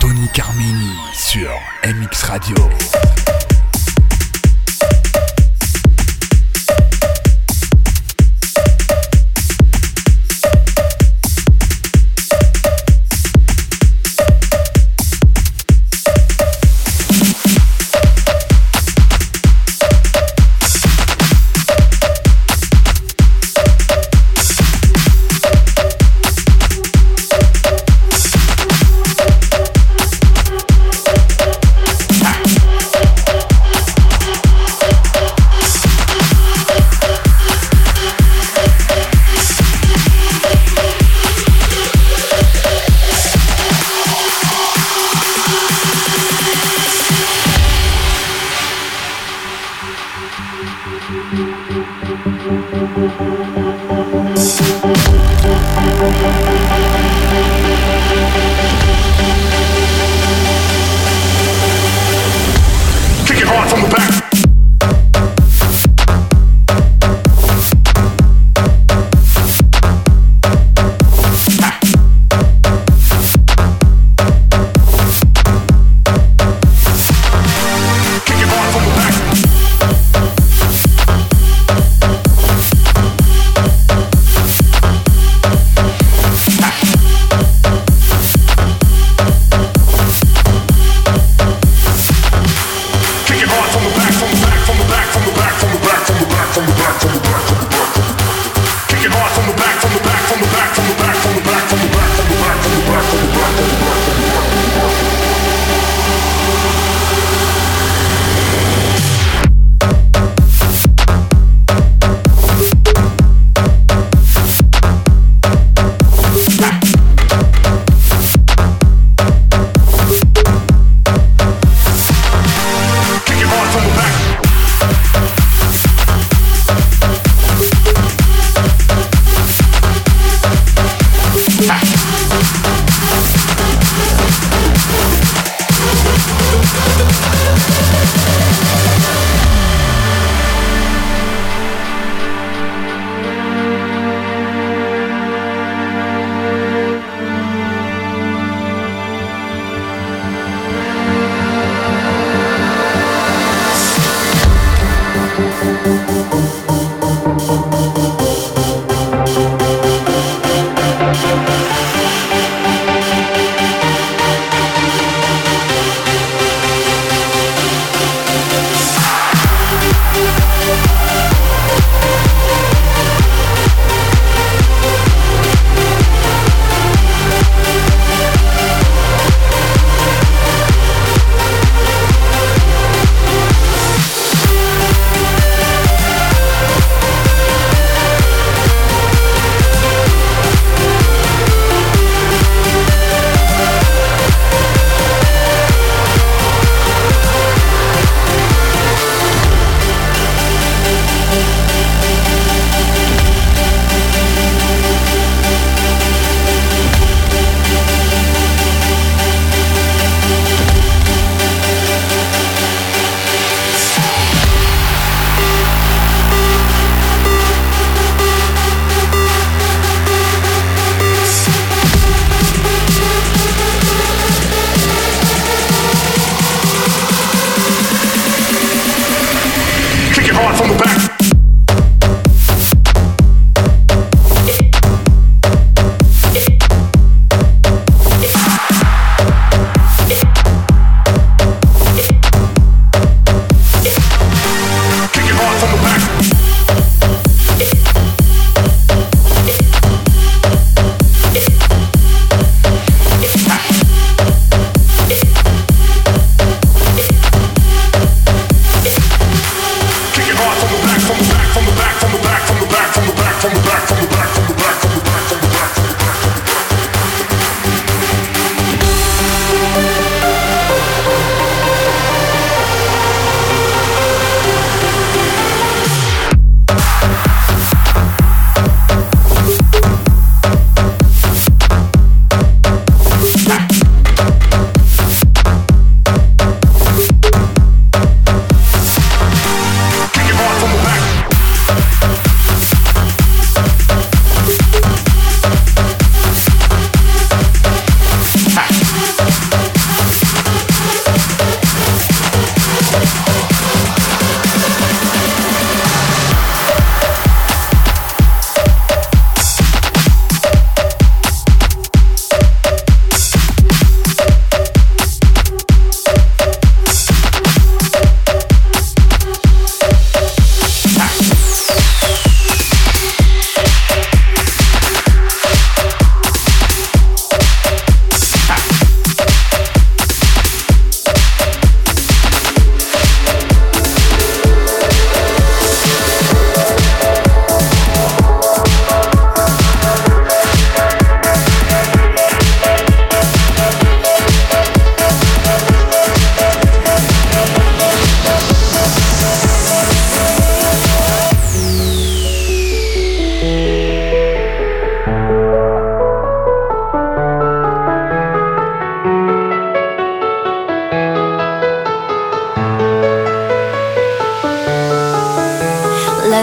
Tony Carmini sur MX Radio.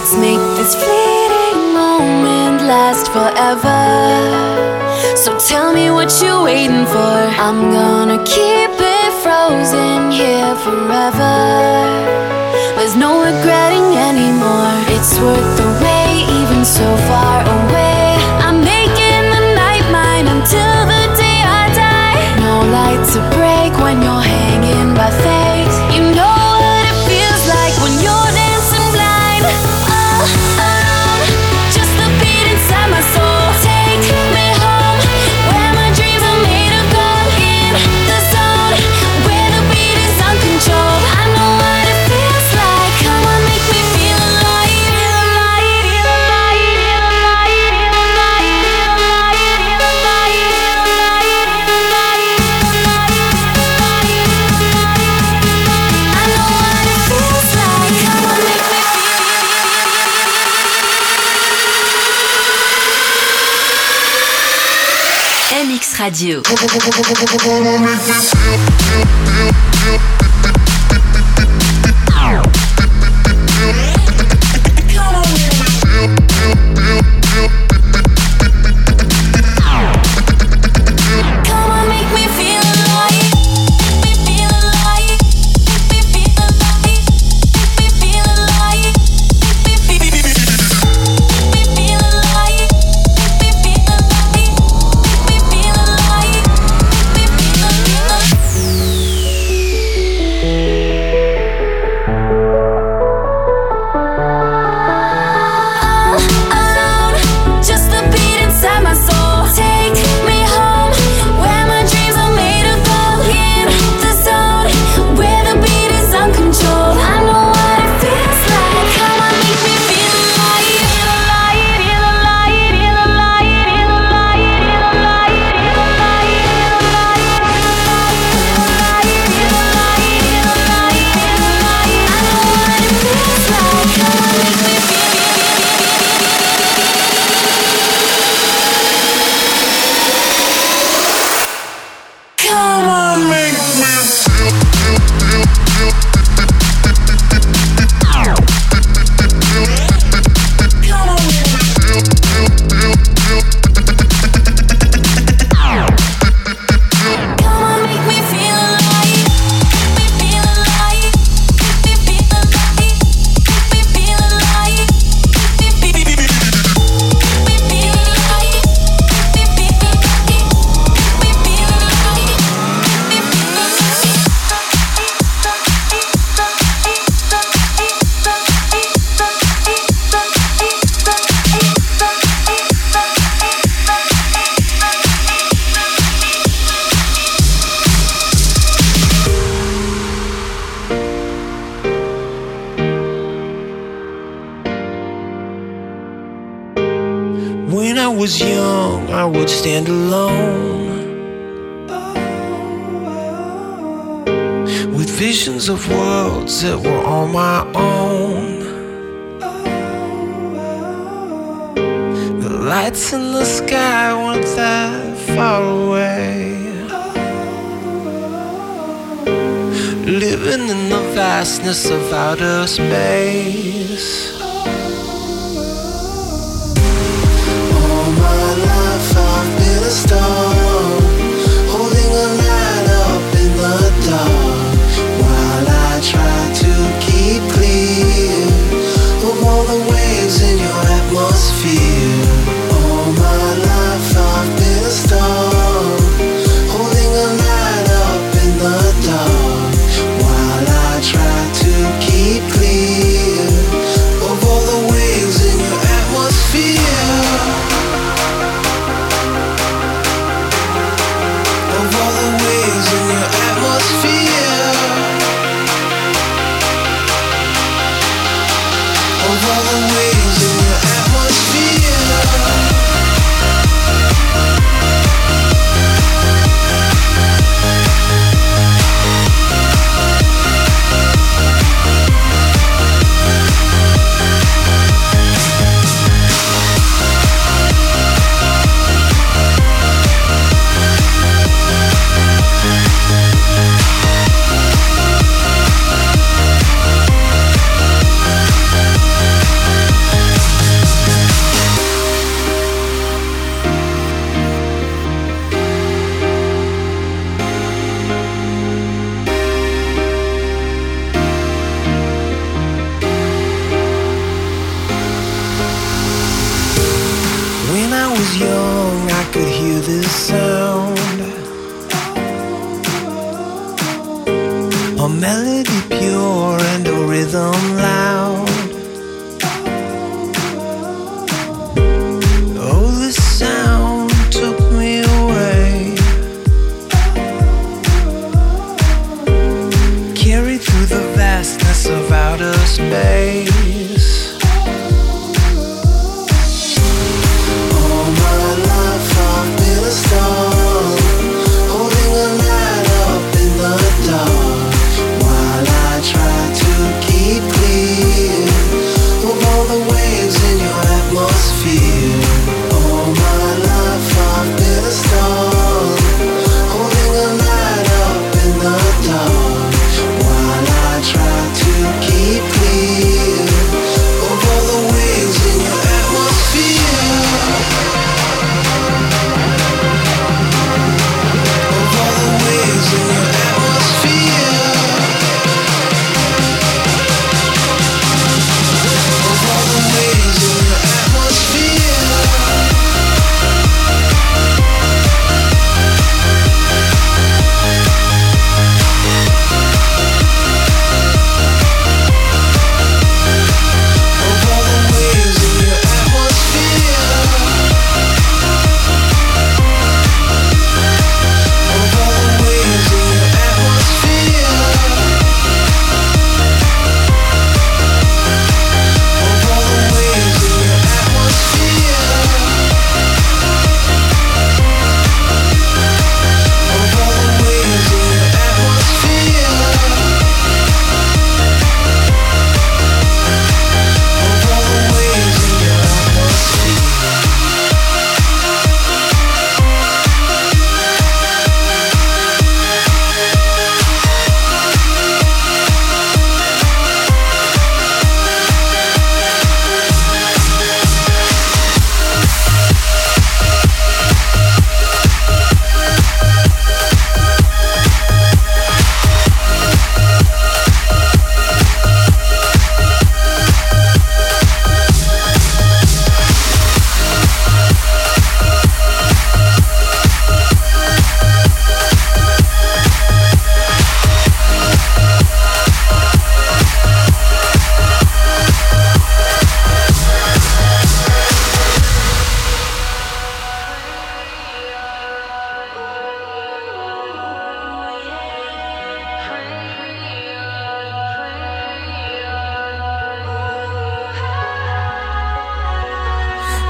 Let's make this fleeting moment last forever. So tell me what you're waiting for. I'm gonna keep it frozen here forever. There's no regretting anymore. It's worth the wait, even so far away. Radio. was young, I would stand alone. With visions of worlds that were on my own. The lights in the sky weren't that far away. Living in the vastness of outer space. Oh. pure and a rhythm loud.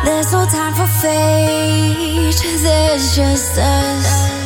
There's no time for fate, there's just us.